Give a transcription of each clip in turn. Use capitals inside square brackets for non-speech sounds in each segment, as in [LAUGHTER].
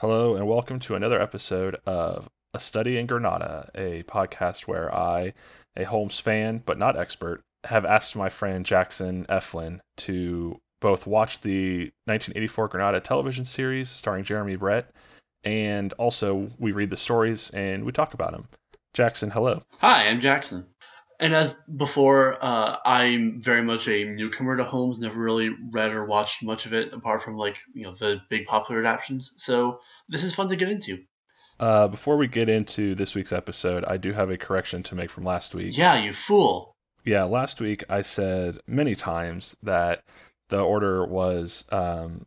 Hello, and welcome to another episode of A Study in Granada, a podcast where I, a Holmes fan but not expert, have asked my friend Jackson Eflin to both watch the 1984 Granada television series starring Jeremy Brett, and also we read the stories and we talk about them. Jackson, hello. Hi, I'm Jackson. And as before, uh, I'm very much a newcomer to Holmes. Never really read or watched much of it, apart from like you know the big popular adaptations. So this is fun to get into. Uh, before we get into this week's episode, I do have a correction to make from last week. Yeah, you fool. Yeah, last week I said many times that the order was um,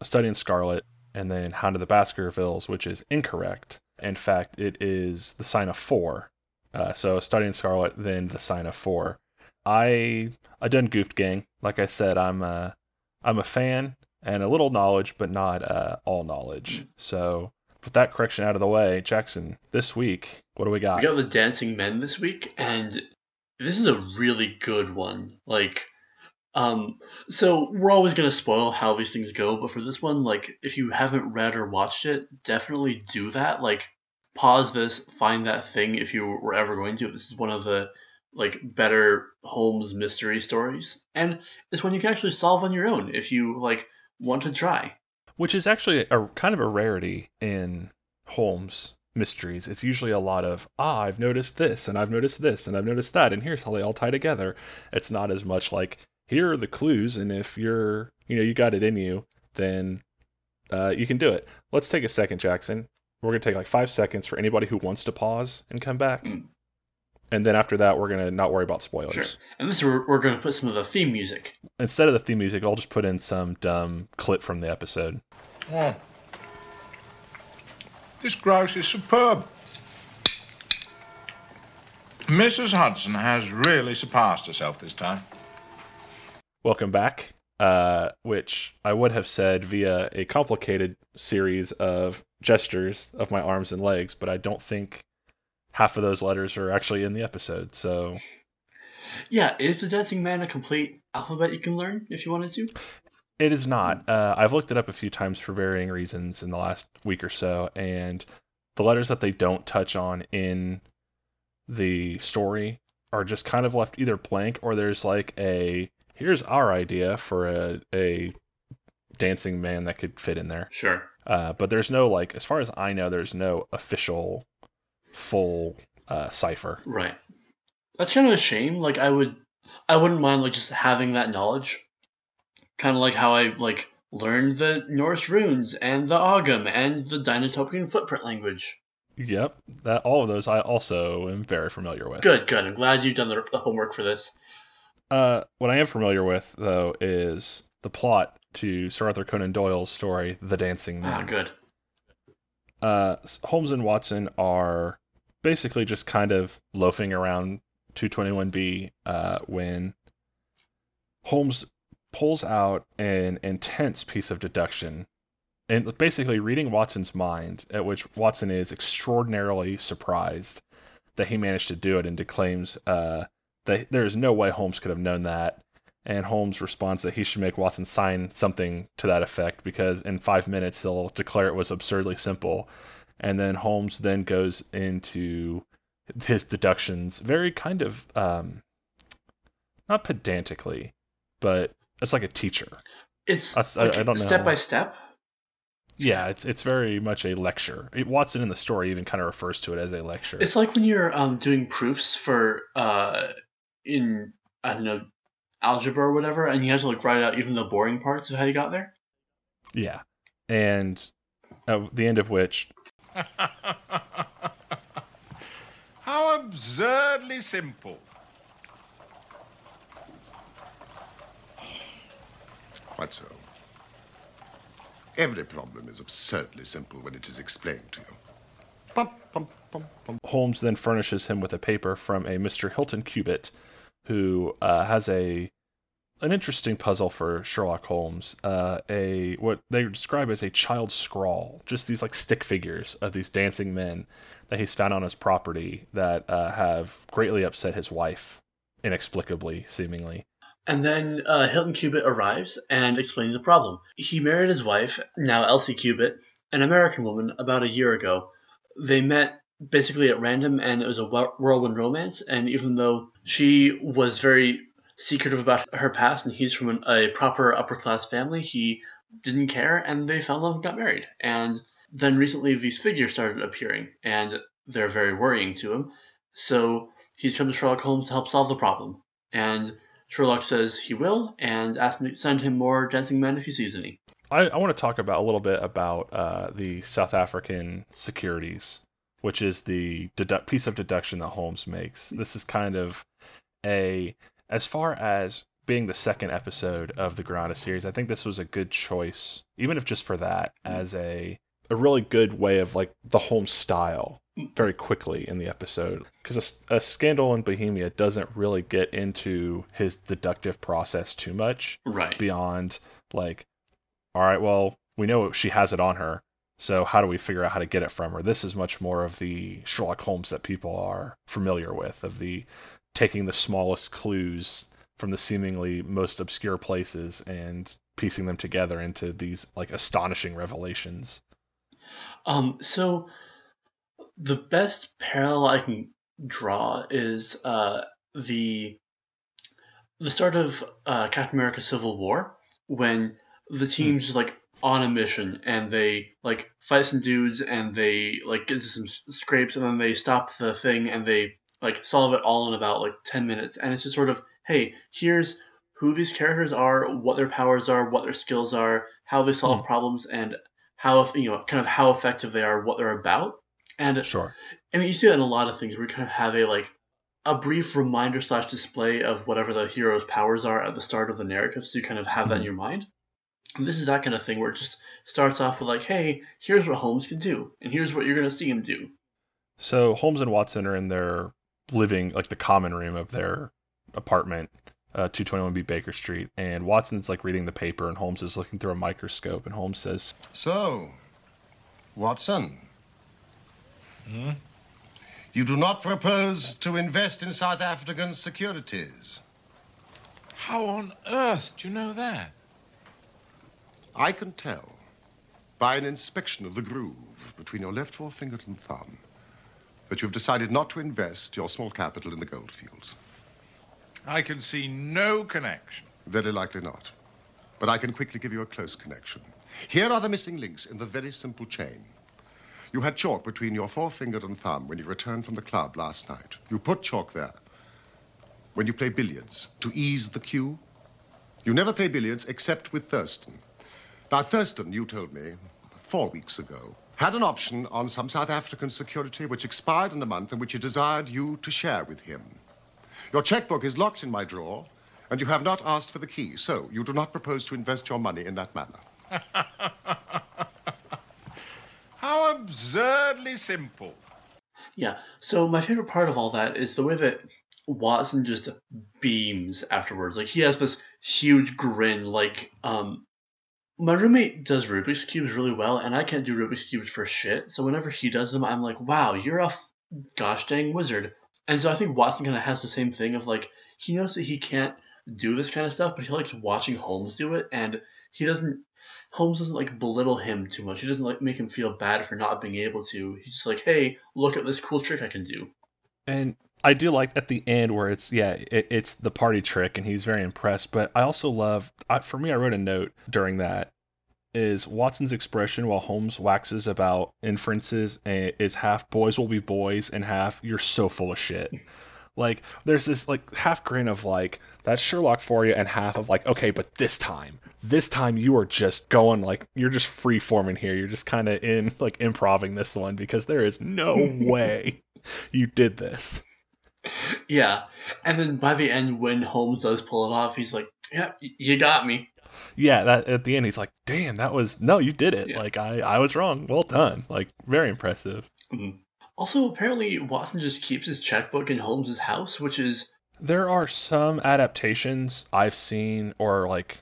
a study in Scarlet and then Hound of the Baskervilles, which is incorrect. In fact, it is the sign of four uh, so Study in Scarlet, then the sign of four. I I done goofed gang. Like I said, I'm a I'm a fan and a little knowledge, but not uh, all knowledge. So put that correction out of the way, Jackson. This week, what do we got? We got the Dancing Men this week, and this is a really good one. Like, um, so we're always gonna spoil how these things go, but for this one, like, if you haven't read or watched it, definitely do that. Like, pause this, find that thing if you were ever going to. This is one of the like better Holmes mystery stories, and it's one you can actually solve on your own if you like want to try. Which is actually a kind of a rarity in Holmes mysteries. It's usually a lot of ah, I've noticed this, and I've noticed this, and I've noticed that, and here's how they all tie together. It's not as much like here are the clues, and if you're you know you got it in you, then uh, you can do it. Let's take a second, Jackson. We're going to take like five seconds for anybody who wants to pause and come back. Mm. And then after that, we're going to not worry about spoilers. Sure. And this, we're, we're going to put some of the theme music. Instead of the theme music, I'll just put in some dumb clip from the episode. Oh. This grouse is superb. Mrs. Hudson has really surpassed herself this time. Welcome back. Uh, which I would have said via a complicated series of gestures of my arms and legs, but I don't think half of those letters are actually in the episode. So, yeah, is the Dancing Man a complete alphabet you can learn if you wanted to? It is not. Uh, I've looked it up a few times for varying reasons in the last week or so, and the letters that they don't touch on in the story are just kind of left either blank or there's like a here's our idea for a, a dancing man that could fit in there. Sure. Uh, but there's no like, as far as I know, there's no official full uh, cipher. Right. That's kind of a shame. Like I would, I wouldn't mind like just having that knowledge. Kind of like how I like learned the Norse runes and the Ogham and the Dinotopian footprint language. Yep, that all of those I also am very familiar with. Good, good. I'm glad you've done the, the homework for this. Uh, what I am familiar with though is the plot to Sir Arthur Conan Doyle's story, The Dancing Man. Ah, good. Uh, Holmes and Watson are basically just kind of loafing around 221B uh, when Holmes pulls out an intense piece of deduction and basically reading Watson's mind, at which Watson is extraordinarily surprised that he managed to do it and declaims uh, there is no way Holmes could have known that and Holmes responds that he should make Watson sign something to that effect because in five minutes he'll declare it was absurdly simple. And then Holmes then goes into his deductions very kind of um, not pedantically, but it's like a teacher. It's like I, I, don't know step by step. Yeah, it's it's very much a lecture. Watson in the story even kind of refers to it as a lecture. It's like when you're um, doing proofs for uh, in I don't know algebra or whatever, and you have to like write out even the boring parts of how you got there. Yeah, and at the end of which. [LAUGHS] how absurdly simple. Quite so. Every problem is absurdly simple when it is explained to you. Bum, bum, bum, Holmes then furnishes him with a paper from a Mr. Hilton Cubitt, who uh, has a an interesting puzzle for Sherlock Holmes. Uh, a what they describe as a child scrawl, just these like stick figures of these dancing men that he's found on his property that uh, have greatly upset his wife, inexplicably, seemingly. And then uh, Hilton Cubitt arrives and explains the problem. He married his wife, now Elsie Cubitt, an American woman about a year ago. They met basically at random, and it was a whirlwind romance. And even though she was very secretive about her past, and he's from an, a proper upper class family, he didn't care, and they fell in love and got married. And then recently, these figures started appearing, and they're very worrying to him. So he's come to Sherlock Holmes to help solve the problem. And Sherlock says he will, and asks him to send him more dancing men if he sees any. I, I want to talk about a little bit about uh, the South African securities, which is the dedu- piece of deduction that Holmes makes. This is kind of a, as far as being the second episode of the Granada series, I think this was a good choice, even if just for that, as a a really good way of like the Holmes style very quickly in the episode. Because a, a, scandal in bohemia doesn't really get into his deductive process too much right. beyond like all right well we know she has it on her so how do we figure out how to get it from her this is much more of the sherlock holmes that people are familiar with of the taking the smallest clues from the seemingly most obscure places and piecing them together into these like astonishing revelations um so the best parallel I can draw is uh, the the start of uh, Captain America: Civil War when the hmm. team's just like on a mission and they like fight some dudes and they like get into some scrapes and then they stop the thing and they like solve it all in about like 10 minutes and it's just sort of hey here's who these characters are what their powers are what their skills are how they solve mm. problems and how you know kind of how effective they are what they're about and sure, I mean you see that in a lot of things where you kind of have a like a brief reminder slash display of whatever the hero's powers are at the start of the narrative, so you kind of have that in mm-hmm. your mind. And this is that kind of thing where it just starts off with like, hey, here's what Holmes can do, and here's what you're gonna see him do. So Holmes and Watson are in their living like the common room of their apartment, uh, 221B Baker Street, and Watson's like reading the paper, and Holmes is looking through a microscope, and Holmes says, "So, Watson, Hmm? You do not propose to invest in South African securities. How on earth do you know that? I can tell by an inspection of the groove between your left forefinger and thumb that you've decided not to invest your small capital in the goldfields. I can see no connection. Very likely not. But I can quickly give you a close connection. Here are the missing links in the very simple chain. You had chalk between your forefinger and thumb when you returned from the club last night. You put chalk there. When you play billiards, to ease the cue. You never play billiards except with Thurston. Now, Thurston, you told me four weeks ago, had an option on some South African security which expired in a month and which he desired you to share with him. Your checkbook is locked in my drawer, and you have not asked for the key, so you do not propose to invest your money in that manner. [LAUGHS] How absurdly simple. Yeah. So my favorite part of all that is the way that Watson just beams afterwards. Like he has this huge grin. Like um, my roommate does Rubik's cubes really well, and I can't do Rubik's cubes for shit. So whenever he does them, I'm like, wow, you're a f- gosh dang wizard. And so I think Watson kind of has the same thing of like he knows that he can't do this kind of stuff, but he likes watching Holmes do it, and he doesn't Holmes doesn't like belittle him too much. He doesn't like make him feel bad for not being able to. He's just like, hey, look at this cool trick I can do. And I do like at the end where it's yeah, it, it's the party trick, and he's very impressed. But I also love, I, for me, I wrote a note during that is Watson's expression while Holmes waxes about inferences is half boys will be boys and half you're so full of shit. Like there's this like half grin of like that's Sherlock for you and half of like okay, but this time this time you are just going like you're just free forming here. You're just kind of in like improving this one because there is no [LAUGHS] way you did this. Yeah, and then by the end, when Holmes does pull it off, he's like, "Yeah, you got me." Yeah, that at the end he's like, "Damn, that was no, you did it. Yeah. Like I, I was wrong. Well done. Like very impressive." Mm-hmm. Also, apparently Watson just keeps his checkbook in Holmes's house, which is there are some adaptations I've seen or like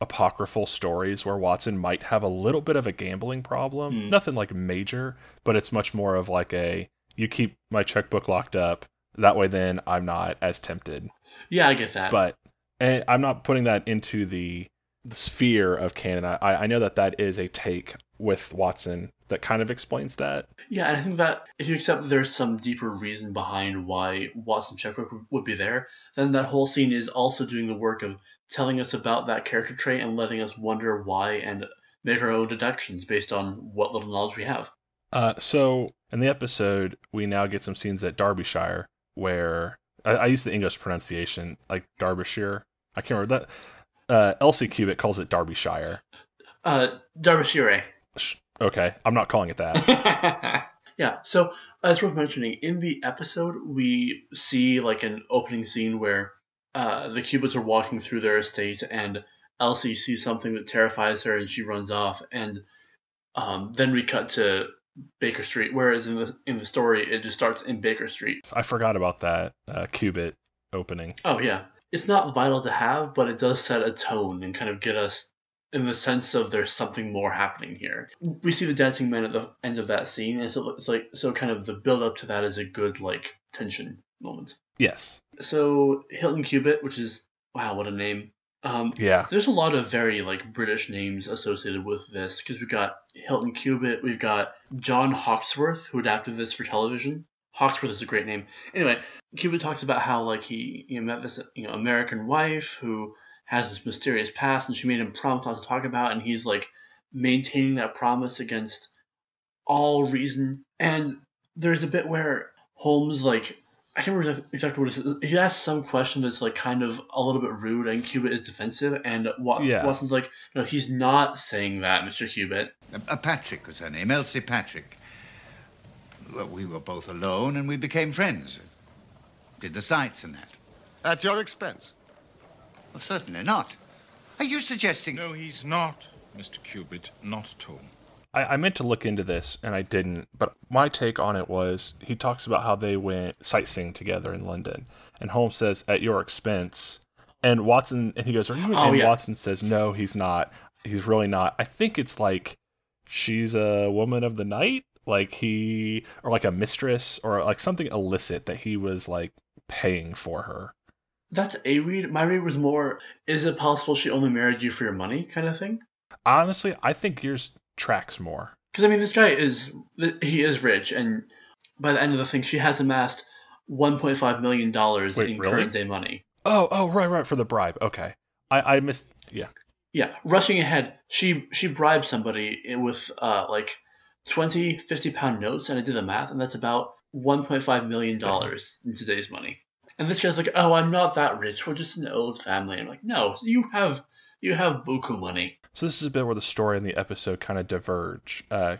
apocryphal stories where Watson might have a little bit of a gambling problem. Mm. Nothing like major, but it's much more of like a you keep my checkbook locked up. That way, then I'm not as tempted. Yeah, I get that. But and I'm not putting that into the the sphere of canon. I, I know that that is a take with Watson that kind of explains that. Yeah, and I think that if you accept that there's some deeper reason behind why Watson checkbook would be there, then that whole scene is also doing the work of telling us about that character trait and letting us wonder why and make our own deductions based on what little knowledge we have. Uh, so in the episode, we now get some scenes at Derbyshire where I, I use the English pronunciation, like Derbyshire. I can't remember that. Uh, Elsie Cubitt calls it Derbyshire. Uh, Derbyshire. Okay, I'm not calling it that. [LAUGHS] yeah, so as worth mentioning, in the episode, we see like an opening scene where uh, the Cubitts are walking through their estate, and Elsie sees something that terrifies her, and she runs off. And um, then we cut to Baker Street, whereas in the in the story, it just starts in Baker Street. I forgot about that uh, Cubitt opening. Oh yeah, it's not vital to have, but it does set a tone and kind of get us in the sense of there's something more happening here. We see the dancing men at the end of that scene, and so it's like so kind of the build up to that is a good like tension moment. Yes. So Hilton Cubitt, which is wow, what a name. Um, yeah. There's a lot of very like British names associated with this because we've got Hilton Cubitt, we've got John Hawksworth who adapted this for television. Hawksworth is a great name. Anyway, Cubitt talks about how like he you know, met this you know American wife who has this mysterious past and she made him promise not to talk about and he's like maintaining that promise against all reason. And there's a bit where Holmes like I can't remember exactly what it is. He asks some question that's like kind of a little bit rude, and Cubitt is defensive, and Wat- Yeah. Watson's like, "No, he's not saying that, Mr. Cubitt." Uh, uh, Patrick was her name, Elsie Patrick. Well, we were both alone and we became friends. Did the sights and that. At your expense. Well, certainly not. Are you suggesting. No, he's not, Mr. Cubitt, not at all. I, I meant to look into this and I didn't, but my take on it was he talks about how they went sightseeing together in London, and Holmes says at your expense, and Watson and he goes, "Are you?" Oh, and yeah. Watson says, "No, he's not. He's really not." I think it's like she's a woman of the night, like he or like a mistress or like something illicit that he was like paying for her. That's a read. My read was more, "Is it possible she only married you for your money?" kind of thing. Honestly, I think yours tracks more. Because I mean, this guy is he is rich, and by the end of the thing, she has amassed 1.5 million dollars in really? current day money. Oh, oh, right, right, for the bribe. Okay, I I missed. Yeah, Yeah, rushing ahead, she she bribed somebody with uh like 20, 50 pound notes, and I did the math, and that's about 1.5 million dollars in today's money. And this guy's like, "Oh, I'm not that rich. We're just an old family." I'm like, "No, you have you have buku money." So this is a bit where the story and the episode kind of diverge. Uh,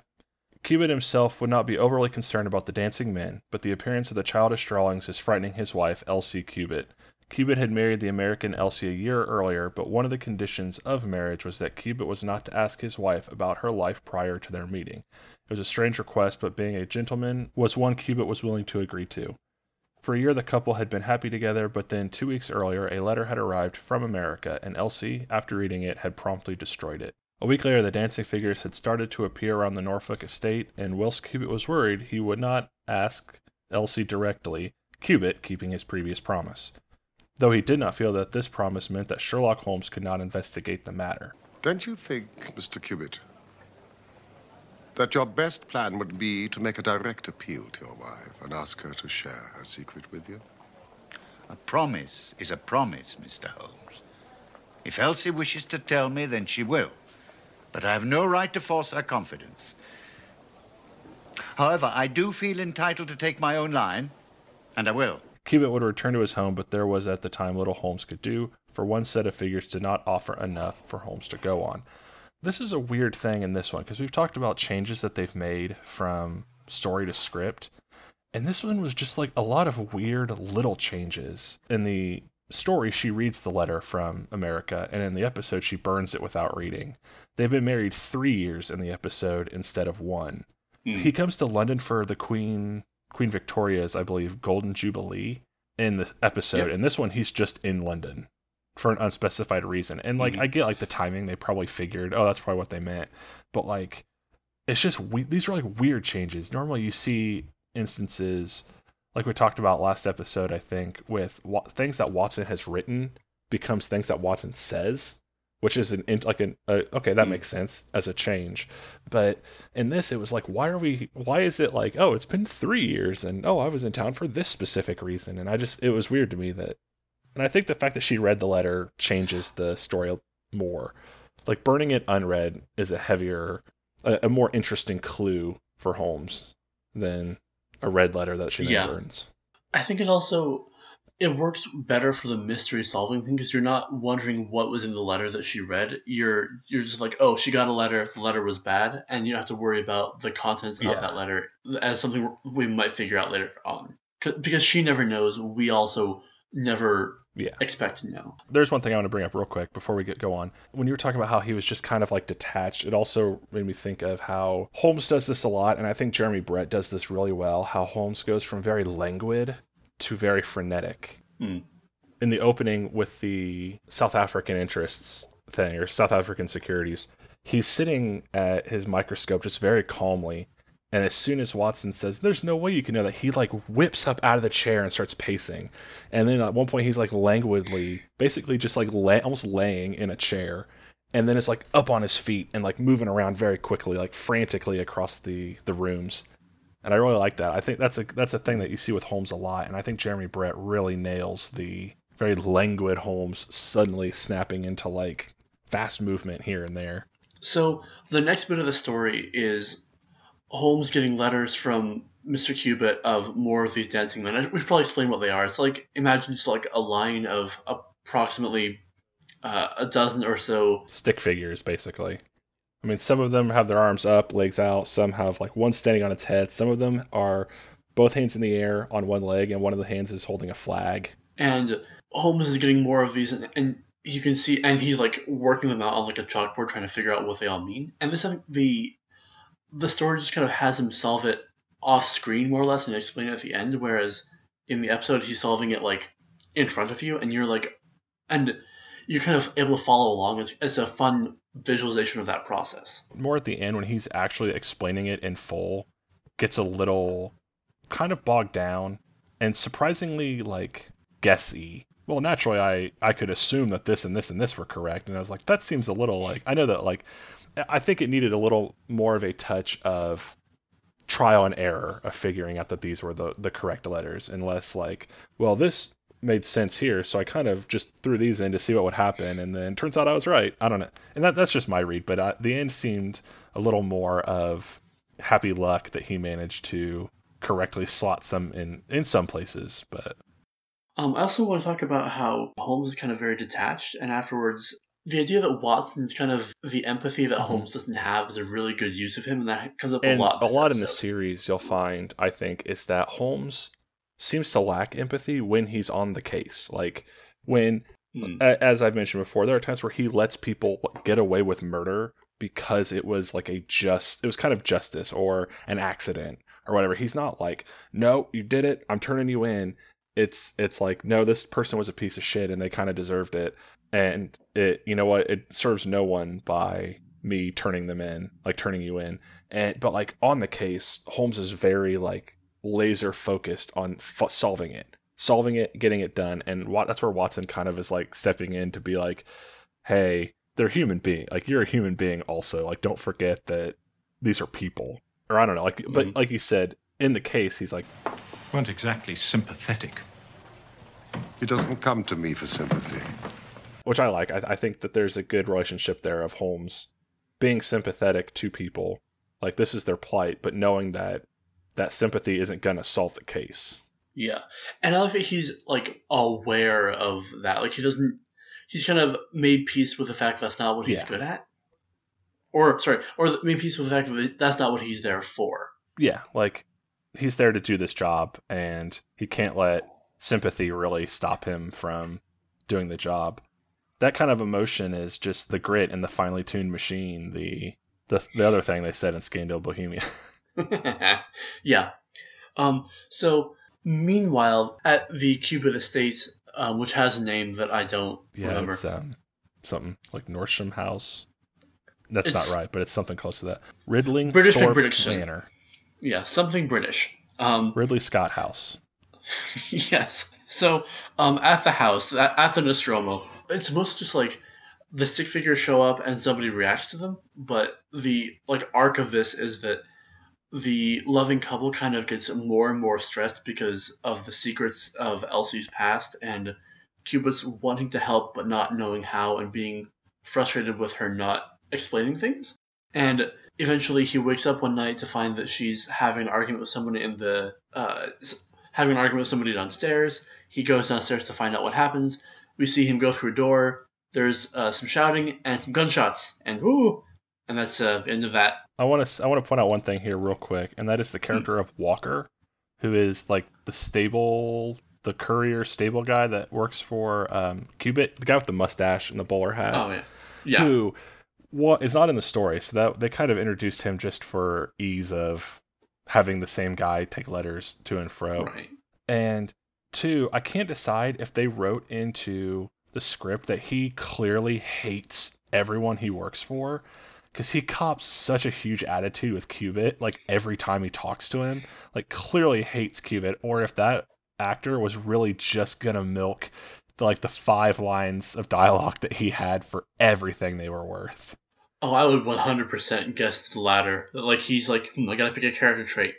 himself would not be overly concerned about the dancing men, but the appearance of the childish drawings is frightening his wife, Elsie Cubitt. Cubitt had married the American Elsie a year earlier, but one of the conditions of marriage was that Cubitt was not to ask his wife about her life prior to their meeting. It was a strange request, but being a gentleman was one Cubitt was willing to agree to. For a year, the couple had been happy together, but then two weeks earlier, a letter had arrived from America, and Elsie, after reading it, had promptly destroyed it. A week later, the dancing figures had started to appear around the Norfolk estate, and whilst Cubitt was worried, he would not ask Elsie directly, Cubitt keeping his previous promise. Though he did not feel that this promise meant that Sherlock Holmes could not investigate the matter. Don't you think, Mr. Cubitt, that your best plan would be to make a direct appeal to your wife and ask her to share her secret with you? A promise is a promise, Mr. Holmes. If Elsie wishes to tell me, then she will. But I have no right to force her confidence. However, I do feel entitled to take my own line, and I will. Cubitt would return to his home, but there was at the time little Holmes could do, for one set of figures did not offer enough for Holmes to go on. This is a weird thing in this one, because we've talked about changes that they've made from story to script, and this one was just like a lot of weird little changes. In the story, she reads the letter from America, and in the episode, she burns it without reading. They've been married three years in the episode instead of one. Hmm. He comes to London for the Queen Queen Victoria's, I believe, Golden Jubilee in the episode. Yep. And this one, he's just in London for an unspecified reason. And like, I get like the timing; they probably figured, oh, that's probably what they meant. But like, it's just we- these are like weird changes. Normally, you see instances like we talked about last episode. I think with wa- things that Watson has written becomes things that Watson says, which is an like an uh, okay that makes sense as a change but in this it was like why are we why is it like oh it's been three years and oh i was in town for this specific reason and i just it was weird to me that and i think the fact that she read the letter changes the story more like burning it unread is a heavier a, a more interesting clue for holmes than a red letter that she then Yeah. burns I think it also it works better for the mystery solving thing because you're not wondering what was in the letter that she read. You're you're just like, oh, she got a letter. The letter was bad, and you don't have to worry about the contents Yeah. of that letter as something we might figure out later on. Because she never knows. We also never yeah expect to know. there's one thing I want to bring up real quick before we get go on. When you were talking about how he was just kind of like detached, it also made me think of how Holmes does this a lot, and I think Jeremy Brett does this really well. How Holmes goes from very languid to very frenetic. Hmm. In the opening with the South African interests thing or South African securities, he's sitting at his microscope just very calmly. And as soon as Watson says, "There's no way you can know that," he like whips up out of the chair and starts pacing. And then at one point, he's like languidly, basically just like lay, almost laying in a chair, and then it's like up on his feet and like moving around very quickly, like frantically across the the rooms. And I really like that. I think that's a that's a thing that you see with Holmes a lot, and I think Jeremy Brett really nails the very languid Holmes suddenly snapping into like fast movement here and there. So the next bit of the story is Holmes getting letters from Mr. Cubitt of more of these dancing men. I- We should probably explain what they are. It's like imagine just like a line of approximately uh, a dozen or so. stick figures basically i mean some of them have their arms up legs out some have like one standing on its head some of them are both hands in the air on one leg and one of the hands is holding a flag And Holmes is getting more of these, and, and you can see, and he's like working them out on like a chalkboard, trying to figure out what they all mean. And this, I think, the the story just kind of has him solve it off screen more or less, and explain it at the end. Whereas in the episode, he's solving it like in front of you, and you're like, and you're kind of able to follow along. It's, a fun visualization of that process. more at the end when he's actually explaining it in full gets a little kind of bogged down and surprisingly like guessy well naturally i i could assume that this and this and this were correct and i was like that seems a little like i know that like i think it needed a little more of a touch of trial and error of figuring out that these were the the correct letters and less like well this made sense here so i kind of just threw these in to see what would happen and then turns out i was right. I don't know. And that, that's just my read but uh, the end seemed a little more of happy luck that he managed to correctly slot some in in some places but Um, I also want to talk about how Holmes is kind of very detached, and afterwards, the idea that Watson's kind of the empathy that Mhm. Holmes doesn't have is a really good use of him, and that comes up and a lot. a lot in the series you'll find i think is that holmes seems to lack empathy when he's on the case like when a- as I've mentioned before, there are times where he lets people get away with murder because it was like a just, it was kind of justice or an accident or whatever. He's not like, no, you did it. I'm turning you in. It's, it's like, no, this person was a piece of shit and they kind of deserved it. And it, you know what? It serves no one by me turning them in, like turning you in. And, but like on the case, Holmes is very like laser focused on f- solving it solving it, getting it done, and Wat- that's where Watson kind of is like stepping in to be like, "Hey, they're human being. Like you're a human being also. Like don't forget that these are people." Or I don't know. Like, but Mhm. like you said, in the case, he's like, Weren't exactly sympathetic. He doesn't come to me for sympathy. Which I like. I, I think that there's a good relationship there of Holmes being sympathetic to people. Like this is their plight, but knowing that that sympathy isn't gonna solve the case. Yeah, and I like that he's like aware of that. Like he doesn't. He's kind of made peace with the fact that's not what he's Yeah. good at, or sorry, or made peace with the fact that that's not what he's there for. yeah, like he's there to do this job and he can't let sympathy really stop him from doing the job. That kind of emotion is just the grit and the finely tuned machine, the the, the other thing they said in Scandal Bohemia. [LAUGHS] [LAUGHS] yeah. Um. So meanwhile, at the Cubitt Estate, um, which has a name that I don't yeah, remember. it's um, something like Nordstrom House. That's not right, but it's something close to that. Ridling British Thorpe British. Manor. Yeah, something British. Um. Ridley Scott House. [LAUGHS] yes. So, um, at the house, at, at the Nostromo, it's most just like the stick figures show up and somebody reacts to them, but the like arc of this is that the loving couple kind of gets more and more stressed because of the secrets of Elsie's past and Cubitt's wanting to help but not knowing how and being frustrated with her not explaining things. And eventually he wakes up one night to find that she's having an argument with somebody in the uh, having an argument with somebody downstairs. He goes downstairs to find out what happens. We see him go through a door. There's uh, some shouting and some gunshots, and whoo, and that's uh, the end of that. I want to I want to point out one thing here real quick, and that is the character of Walker, who is like the stable, the courier stable guy that works for um, Cubitt, the guy with the mustache and the bowler hat. Oh yeah, yeah. Who what is not in the story, so that they kind of introduced him just for ease of having the same guy take letters to and fro. Right. And two, I can't decide if they wrote into the script that he clearly hates everyone he works for because he cops such a huge attitude with Cubitt like every time he talks to him like clearly hates Cubitt or if that actor was really just gonna milk the, like the five lines of dialogue that he had for everything they were worth Oh, I would 100% guess the latter. Like he's like, hmm, I gotta pick a character trait.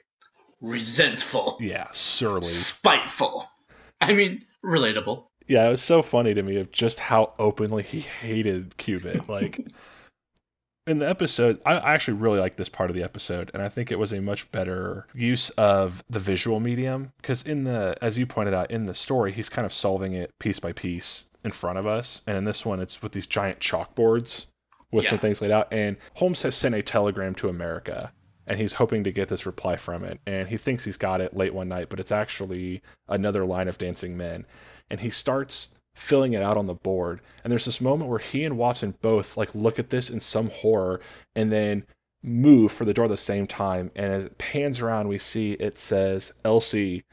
Resentful. yeah surly Spiteful. [LAUGHS] I mean, relatable. yeah it was so funny to me of just how openly he hated Cubitt like [LAUGHS] in the episode, I actually really like this part of the episode, and I think it was a much better use of the visual medium. Because in the, as you pointed out, in the story, he's kind of solving it piece by piece in front of us, and in this one, it's with these giant chalkboards with some things laid out. And Holmes has sent a telegram to America, and he's hoping to get this reply from it. And he thinks he's got it late one night, but it's actually another line of dancing men. And he starts filling it out on the board. And there's this moment where he and Watson both like look at this in some horror and then move for the door at the same time. And as it pans around, we see it says LC.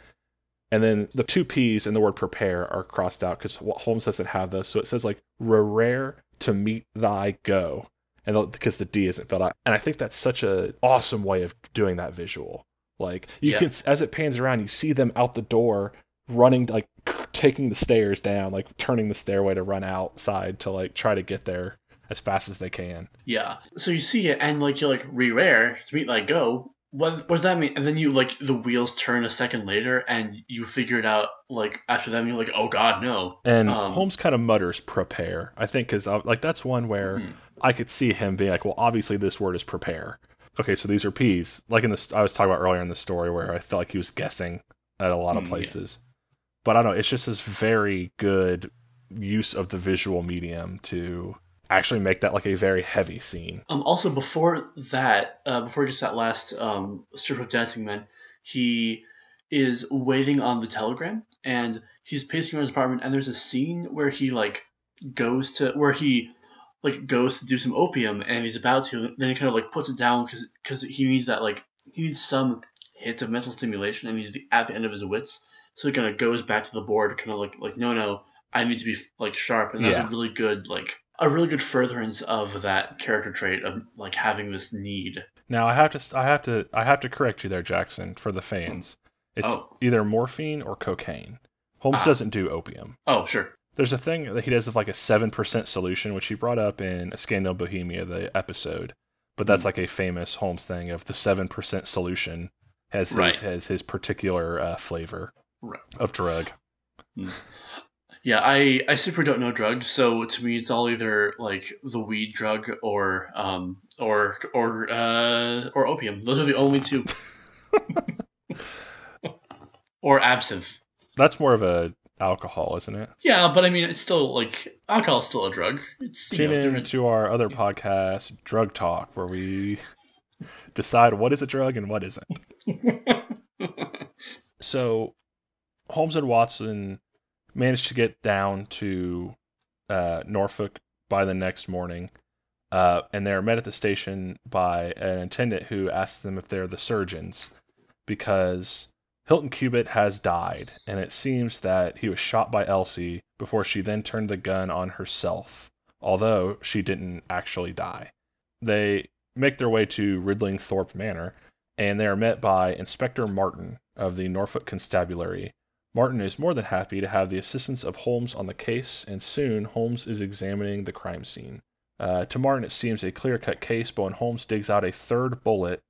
And then the two P's and the word prepare are crossed out because Holmes doesn't have those. So it says like rare to meet thy go. And because the D isn't filled out. And I think that's such a awesome way of doing that visual. Like you Yeah. can, as it pans around, you see them out the door running, like taking the stairs down, like turning the stairway to run outside to like try to get there as fast as they can. Yeah. So you see it, and like you're like re-rare to meet like go. What, what does that mean? And then you like the wheels turn a second later, and you figure it out like after them. You're like, oh god, no. And Um, Holmes kind of mutters prepare. I think because like that's one where Hmm. I could see him being like, well, obviously this word is prepare. Okay, so these are P's. Like in this, I was talking about earlier in the story where I felt like he was guessing at a lot of yeah. places. But I don't know. It's just this very good use of the visual medium to actually make that like a very heavy scene. Um. Also, before that, uh, before he gets that last um strip of dancing men, he is waiting on the telegram, and he's pacing around his apartment, and there's a scene where he like goes to where he like goes to do some opium, and he's about to, then he kind of like puts it down because because he needs that like he needs some hit of mental stimulation, and he's the, at the end of his wits, so he kind of goes back to the board, kind of like like no no, I need to be like sharp, and that's Yeah. a really good like a really good furtherance of that character trait of like having this need. Now I have to I have to I have to correct you there, Jackson, for the fans. It's Oh. either morphine or cocaine. Holmes Ah. doesn't do opium. Oh sure, There's a thing that he does of like a seven percent solution, which he brought up in A Scandal Bohemia, the episode. But that's Hmm. like a famous Holmes thing of the seven percent solution has his Right. has his particular uh, flavor Right. of drug. yeah. I I super don't know drugs, so to me it's all either like the weed drug or um or or uh or opium. Those are the only two. [LAUGHS] or absinthe. That's more of a alcohol, isn't it? Yeah, but I mean it's still like alcohol is still a drug. It's Tune know, in to our other podcast, Drug Talk, where we [LAUGHS] decide what is a drug and what isn't. [LAUGHS] so Holmes and Watson managed to get down to uh, Norfolk by the next morning, uh, and they're met at the station by an attendant who asks them if they're the surgeons because Hilton Cubitt has died, and it seems that he was shot by Elsie before she then turned the gun on herself, although she didn't actually die. They make their way to Ridling Thorpe Manor, and they are met by Inspector Martin of the Norfolk Constabulary, Martin is more than happy to have the assistance of Holmes on the case, and soon Holmes is examining the crime scene. Uh, to Martin, it seems a clear cut case, but when Holmes digs out a third bullet,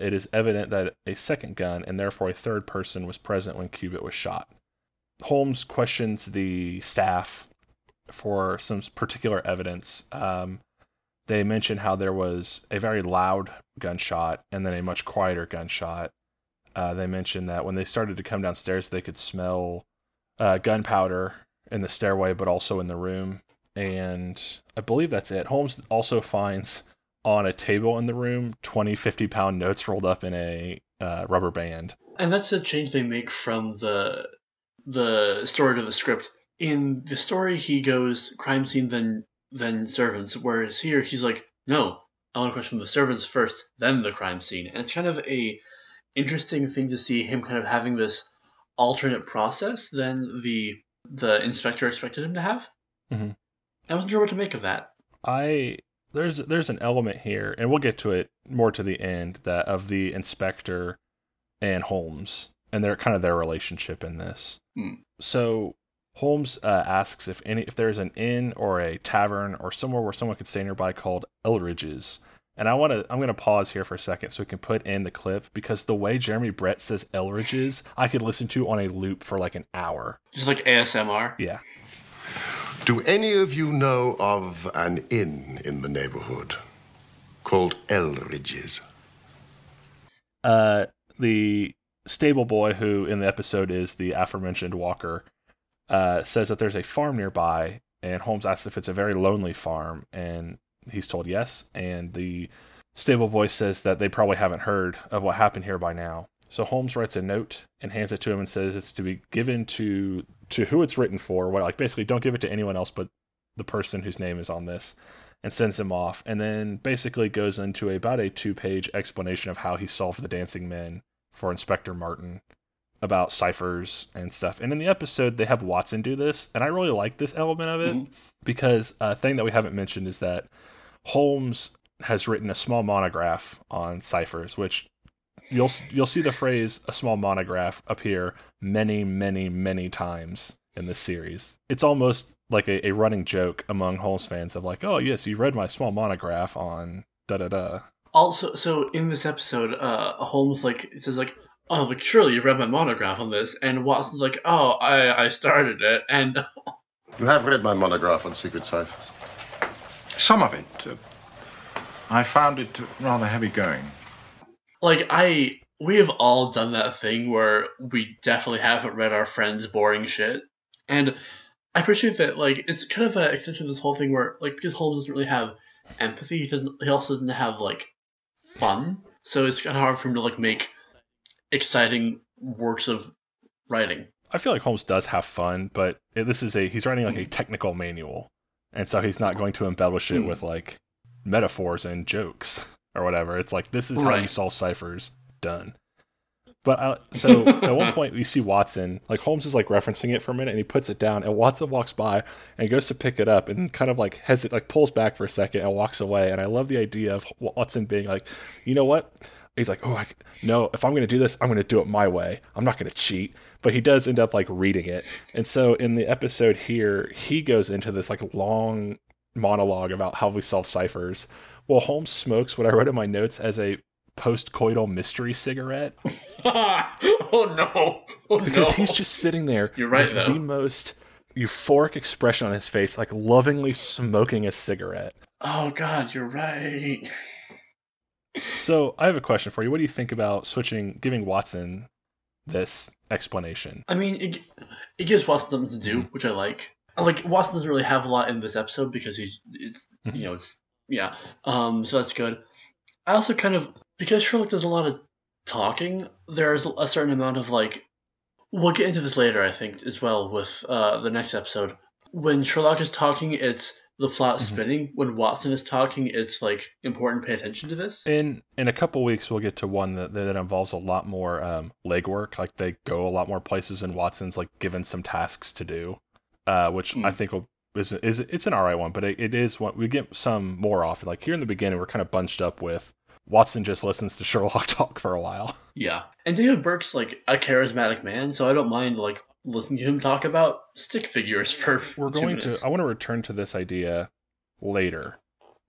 it is evident that a second gun and therefore a third person was present when Cubitt was shot. Holmes questions the staff for some particular evidence. Um, they mention how there was a very loud gunshot and then a much quieter gunshot. Uh, they mentioned that when they started to come downstairs, they could smell uh, gunpowder in the stairway, but also in the room. And I believe that's it. Holmes also [LAUGHS] finds on a table in the room 20, 50 pound notes rolled up in a uh, rubber band. And that's a change they make from the the story to the script. In the story, he goes crime scene, then then servants, whereas here he's like, no, I want to question the servants first, then the crime scene. And it's kind of a interesting thing to see him kind of having this alternate process than the the inspector expected him to have. Mhm. I wasn't sure what to make of that. I there's there's an element here, and we'll get to it more to the end that of the inspector and Holmes and their kind of their relationship in this. Hmm. So Holmes uh, asks if any if there's an inn or a tavern or somewhere where someone could stay nearby called Eldridge's. And I want to I'm going to pause here for a second so we can put in the clip because the way Jeremy Brett says Elridge's, I could listen to on a loop for like an hour. Just like ASMR. Yeah. Do any of you know of an inn in the neighborhood called Elridge's? uh, the stable boy who in the episode is the aforementioned Walker uh, says that there's a farm nearby, and Holmes asks if it's a very lonely farm, and he's told yes. And the stable boy says that they probably haven't heard of what happened here by now. So Holmes writes a note and hands it to him and says it's to be given to to who it's written for. What like basically don't give it to anyone else but the person whose name is on this and sends him off and then basically goes into about a two page explanation of how he solved the dancing men for Inspector Martin about ciphers and stuff. And in the episode, they have Watson do this, and I really like this element of it mm-hmm. because a thing that we haven't mentioned is that Holmes has written a small monograph on ciphers, which you'll you'll see the phrase "a small monograph" appear many, many, many times in this series. It's almost like a, a running joke among Holmes fans of like, "Oh yes, you read my small monograph on da da da." Also, so in this episode, uh, Holmes like says like, "Oh, like surely you read my monograph on this," and Watson's like, "Oh, I I started it," and [LAUGHS] You have read my monograph on secret cipher. Some of it. Uh, I found it rather heavy going. Like I we have all done that thing where we definitely haven't read our friends' boring shit, and I appreciate that. Like it's kind of an extension of this whole thing where like because Holmes doesn't really have empathy, he doesn't. He also doesn't have like fun, so it's kind of hard for him to like make exciting works of writing. I feel like Holmes does have fun, but this is a he's writing like a technical manual, and so he's not going to embellish it Mm. with like metaphors and jokes [LAUGHS] or whatever. It's like this is how you solve ciphers. Done. But uh, so [LAUGHS] at one point we see Watson, like Holmes is like referencing it for a minute, and he puts it down, and Watson walks by and goes to pick it up, and kind of like has it like pulls back for a second and walks away. And I love the idea of Watson being like, you know what? He's like, oh, I, no, if I'm going to do this, I'm going to do it my way. I'm not going to cheat. But he does end up like reading it. And so in the episode here, he goes into this like long monologue about how we solve ciphers. Well, Holmes smokes what I wrote in my notes as a post-coital mystery cigarette [LAUGHS] oh no! Oh, because no. he's just sitting there You're right, with though. the most euphoric expression on his face, like lovingly smoking a cigarette. Oh god, you're right. So I have a question for you. What do you think about switching, giving Watson this explanation? I mean, it, it gives Watson something to do, Mm-hmm. which I like. Like Watson doesn't really have a lot in this episode because he's it's Mm-hmm. you know it's yeah um so that's good. I also kind of because Sherlock does a lot of talking. There's a certain amount of like we'll get into this later I think as well with uh the next episode. When Sherlock is talking, it's the plot Mm-hmm. spinning. When Watson is talking, it's like important to pay attention to this. In in a couple weeks, we'll get to one that that involves a lot more um, legwork. Like they go a lot more places, and Watson's like given some tasks to do, uh, which I Hmm. think will is is it's an alright one, but it, it is one we get some more often. Like here in the beginning, we're kind of bunched up with Watson just listens to [LAUGHS] Sherlock talk for a while. Yeah, and David Burke's like a charismatic man, so I don't mind like listening to him talk about stick figures for. [LAUGHS] We're going to. I want to return to this idea later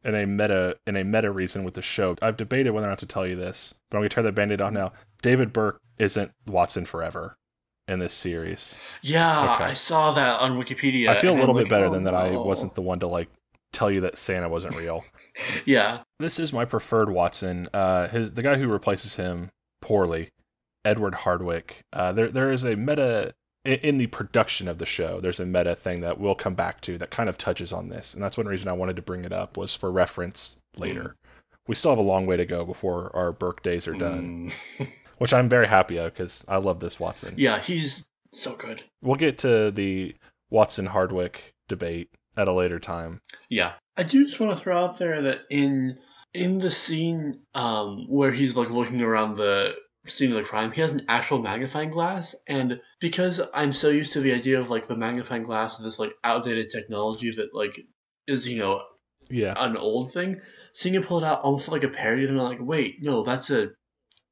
in a meta in a meta reason with the show. I've debated whether or not to tell you this, but I'm going to tear the band-aid off now. David Burke isn't Watson forever in this series. Yeah, Okay. I saw that on Wikipedia. I feel a little bit like, better oh, than that. I wasn't the one to like tell you that Santa wasn't real. [LAUGHS] Yeah, This is my preferred Watson. Uh, his the guy who replaces him poorly, Edward Hardwicke. Uh, there there is a meta in the production of the show. There's a meta thing that we'll come back to that kind of touches on this, and that's one reason I wanted to bring it up was for reference later. We still have a long way to go before our Burke days are done, Mm. [LAUGHS] which I'm very happy of because I love this Watson. yeah, he's so good. We'll get to the Watson Hardwicke debate at a later time. Yeah, I do just want to throw out there that in in the scene um where he's like looking around the scene of the crime, he has an actual magnifying glass, and because I'm so used to the idea of like the magnifying glass, this like outdated technology that like is you know Yeah. an old thing, seeing it pull it out almost like a parody, and I'm like, wait, no, that's a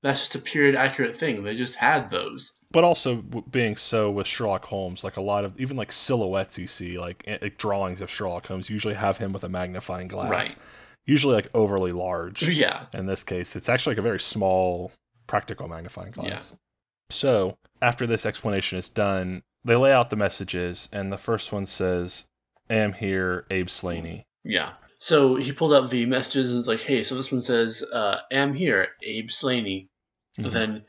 that's just a period accurate thing. They just had those. but also being so with Sherlock Holmes, like a lot of even like silhouettes you see, like, like drawings of Sherlock Holmes, usually have him with a magnifying glass, Right. usually like overly large. [LAUGHS] Yeah, In this case, it's actually like a very small practical magnifying glass. Yeah. So after this explanation is done, they lay out the messages, and the first one says, "Am here, Abe Slaney." yeah. So he pulled out the messages and was like, hey, so this one says, uh, am here, Abe Slaney. Mhm. Then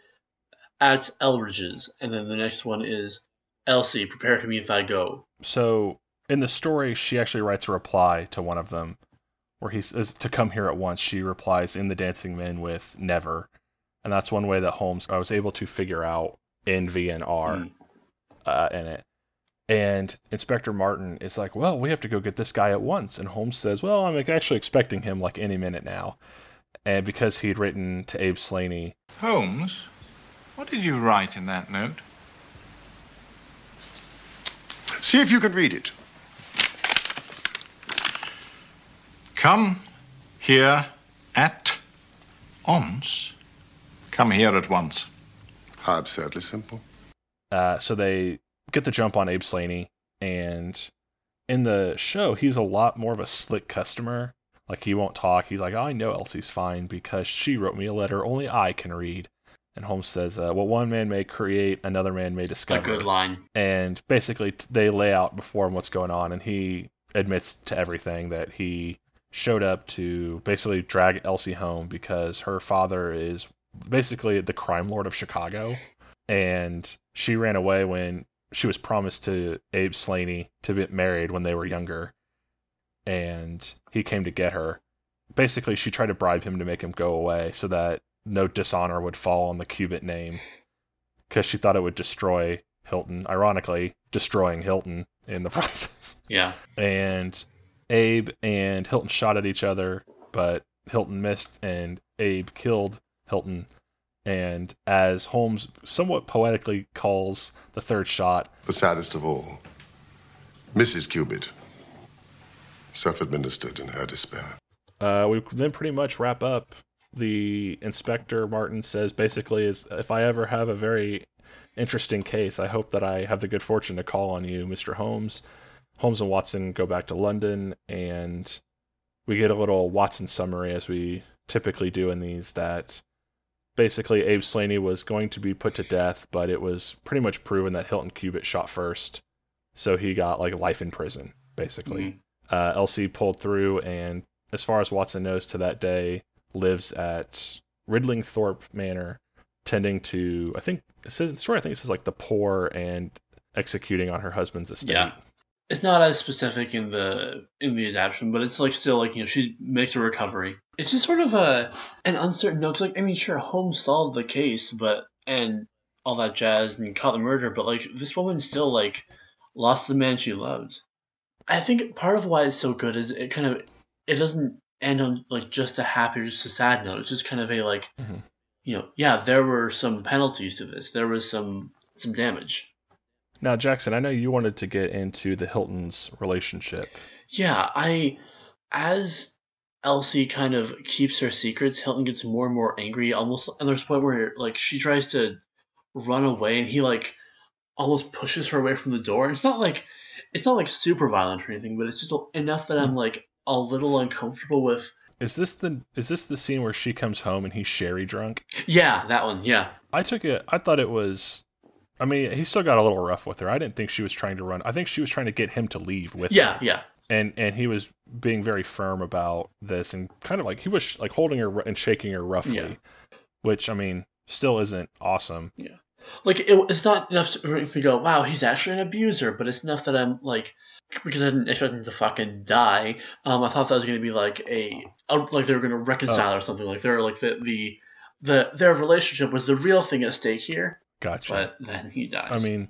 at Elrige's, and then the next one is Elsie, prepare for me if I go. So in the story, she actually writes a reply to one of them, where he says to come here at once. She replies in the Dancing Men with never, and that's one way that Holmes I was able to figure out N, V, and R Mm. uh, in it. And Inspector Martin is like, "Well, we have to go get this guy at once." And Holmes says, "Well, I'm actually expecting him like any minute now." And because he'd written to Abe Slaney, Holmes, what did you write in that note? See if you can read it. Come here at once. Come here at once. How absurdly simple. Uh, so they get the jump on Abe Slaney, and in the show, he's a lot more of a slick customer. Like he won't talk. He's like, I know Elsie's fine because she wrote me a letter only I can read. And Holmes says, uh, "What one man may create, another man may discover." A discover." good line. and basically they lay out before him what's going on and he admits to everything that he showed up to basically drag Elsie home because her father is basically the crime lord of Chicago and she ran away when she was promised to Abe Slaney to get married when they were younger and he came to get her basically she tried to bribe him to make him go away so that no dishonor would fall on the Cubitt name because she thought it would destroy Hilton. Ironically, destroying Hilton in the [LAUGHS] process. Yeah. And Abe and Hilton shot at each other, but Hilton missed and Abe killed Hilton. And as Holmes somewhat poetically calls the third shot, The saddest of all, Mrs. Cubitt, self administered in her despair. uh, we then pretty much wrap up. The inspector Martin says basically is if I ever have a very interesting case, I hope that I have the good fortune to call on you, Mr. Holmes. Holmes and Watson go back to London, and we get a little Watson summary as we typically do in these. That basically Abe Slaney was going to be put to death, but it was pretty much proven that Hilton Cubitt shot first, so he got like life in prison, basically Mhm. uh, Elsie pulled through, and as far as Watson knows to that day, lives at Ridling Thorpe Manor, tending to I think it says in the story I think it says like the poor and executing on her husband's estate. Yeah. It's not as specific in the in the adaptation, but it's like still like you know she makes a recovery. It's just sort of a an uncertain note. like I mean, sure, Holmes solved the case, but and all that jazz and caught the murder, but like this woman still like lost the man she loved. I think part of why it's so good is it kind of it doesn't end on like just a happy or just a sad note. It's just kind of a like Mhm. you know yeah there were some penalties to this. There was some some damage. Now, Jackson, I know you wanted to get into the Hilton's relationship. Yeah, I as Elsie kind of keeps her secrets, Hilton gets more and more angry. Almost, and there's a point where like she tries to run away, and he like almost pushes her away from the door. And it's not like it's not like super violent or anything, but it's just enough that I'm hmm. like a little uncomfortable with. Is this the is this the scene where she comes home and he's sherry drunk? Yeah, that one. Yeah, I took it. I thought it was. I mean, he still got a little rough with her. I didn't think she was trying to run. I think she was trying to get him to leave with yeah, her. yeah. yeah. And and he was being very firm about this and kind of like he was like holding her and shaking her roughly, Yeah. which I mean still isn't awesome. Yeah. Like it, it's not enough to me go, "Wow, he's actually an abuser," but it's enough that I'm like, because I didn't expect him to fucking die. Um, I thought that was gonna be like a, a like they were gonna reconcile or something. Like they're like the the the their relationship was the real thing at stake here. Gotcha. But then he dies. I mean,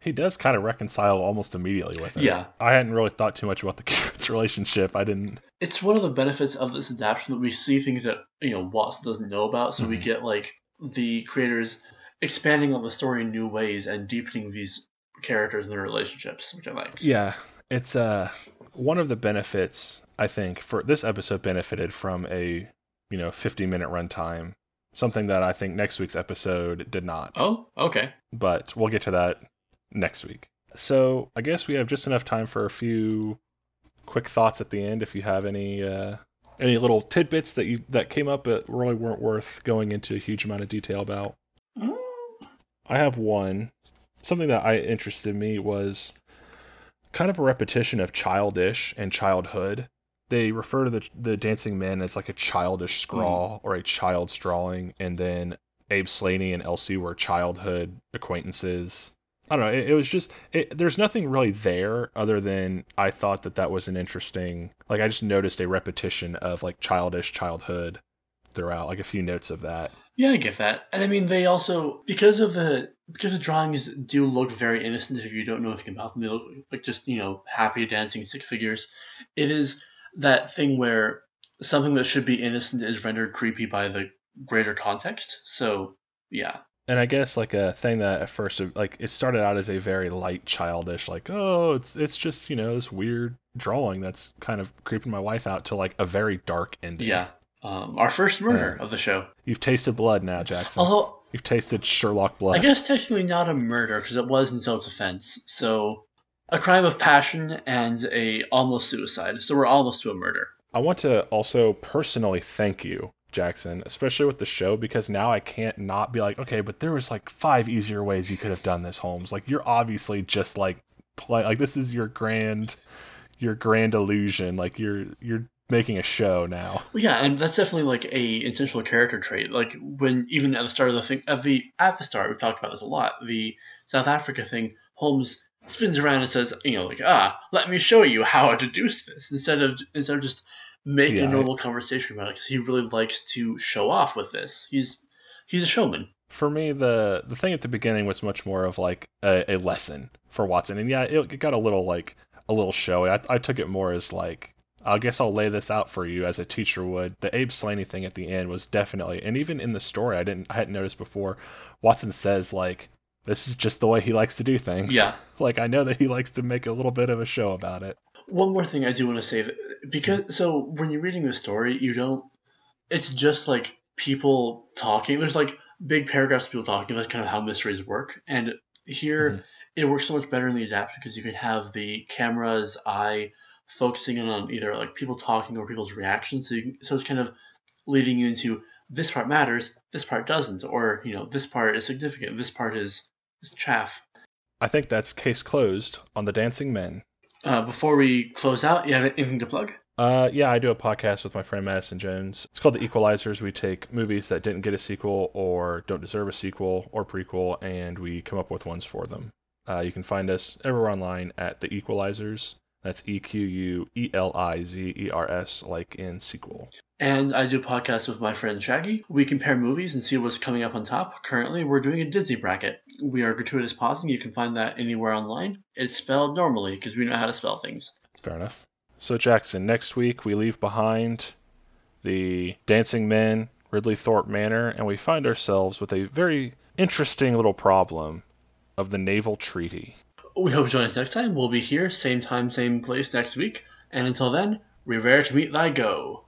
he does kind of reconcile almost immediately with it. Yeah. I hadn't really thought too much about the [LAUGHS] kids' relationship. I didn't. it's one of the benefits of this adaptation that we see things that you know Watson doesn't know about. So we Mhm. get like the creators expanding on the story in new ways and deepening these characters and their relationships, which I like. Yeah, it's uh one of the benefits I think for this episode benefited from a you know 50 minute runtime. Something that I think next week's episode did not. Oh, okay. but we'll get to that next week. So I guess we have just enough time for a few quick thoughts at the end. If you have any uh, any little tidbits that you that came up that really weren't worth going into a huge amount of detail about. I have one. Something that I interested me was kind of a repetition of childish and childhood. They refer to the the dancing men as like a childish hmm. scrawl or a child strawing, and then Abe Slaney and Elsie were childhood acquaintances. I don't know. It, it was just it, there's nothing really there other than I thought that that was an interesting. Like I just noticed a repetition of like childish childhood throughout, like a few notes of that. Yeah, I get that. And I mean, they also because of the because the drawings do look very innocent if you don't know anything about them. They look like just you know happy dancing stick figures. It is that thing where something that should be innocent is rendered creepy by the greater context. So yeah, And I guess like a thing that at first like it started out as a very light childish like oh it's it's just you know this weird drawing that's kind of creeping my wife out to like a very dark ending. yeah. Um, our first murder Uh, of the show. You've tasted blood now, Jackson. Although You've tasted Sherlock blood. I guess technically not a murder because it was in self-defense. So a crime of passion and a almost suicide. So we're almost to a murder. I want to also personally thank you, Jackson, especially with the show, because now I can't not be like, okay, but there was like five easier ways you could have done this, Holmes. Like you're obviously just like play like this is your grand your grand illusion. Like you're you're making a show now. [LAUGHS] Well, yeah, and that's definitely like a intentional character trait. Like when even at the start of the thing, at the at the start, we've talked about this a lot. The South Africa thing, Holmes spins around and says, you know, like ah, let me show you how I deduce this instead of instead of just making Yeah, a I- normal conversation about it because he really likes to show off with this. He's he's a showman. For me, the the thing at the beginning was much more of like a, a lesson for Watson, and yeah, it, it got a little like a little showy. I, I took it more as like I guess I'll lay this out for you as a teacher would. The Abe Slaney thing at the end was definitely, and even in the story, I didn't I hadn't noticed before. Watson says like, "This is just the way he likes to do things." Yeah. [LAUGHS] like I know that he likes to make a little bit of a show about it. One more thing I do want to say because so when you're reading the story, you don't. It's just like people talking. There's like big paragraphs of people talking. That's kind of how mysteries work. And here, Mhm. it works so much better in the adaptation because you can have the camera's eye focusing in on either like people talking or people's reactions. So you so it's kind of leading you into this part matters, this part doesn't, or you know this part is significant, this part is chaff. I think that's case closed on the Dancing Men. Uh, before we close out, you have anything to plug? Uh, yeah, I do a podcast with my friend Madison Jones. It's called The Equalizers. We take movies that didn't get a sequel or don't deserve a sequel or prequel, and we come up with ones for them. Uh, you can find us everywhere online at The Equalizers. That's E Q U E L I Z E R S, like in sequel. And I do podcasts with my friend Shaggy. We compare movies and see what's coming up on top. Currently, we're doing a Disney bracket. We are gratuitous pausing. You can find that anywhere online. It's spelled normally because we know how to spell things. Fair enough. So, Jackson, next week we leave behind the Dancing Men, Ridling Thorpe Manor, and we find ourselves with a very interesting little problem of the Naval Treaty. We hope you join us next time. We'll be here, same time, same place next week. And until then, revere to meet thy go.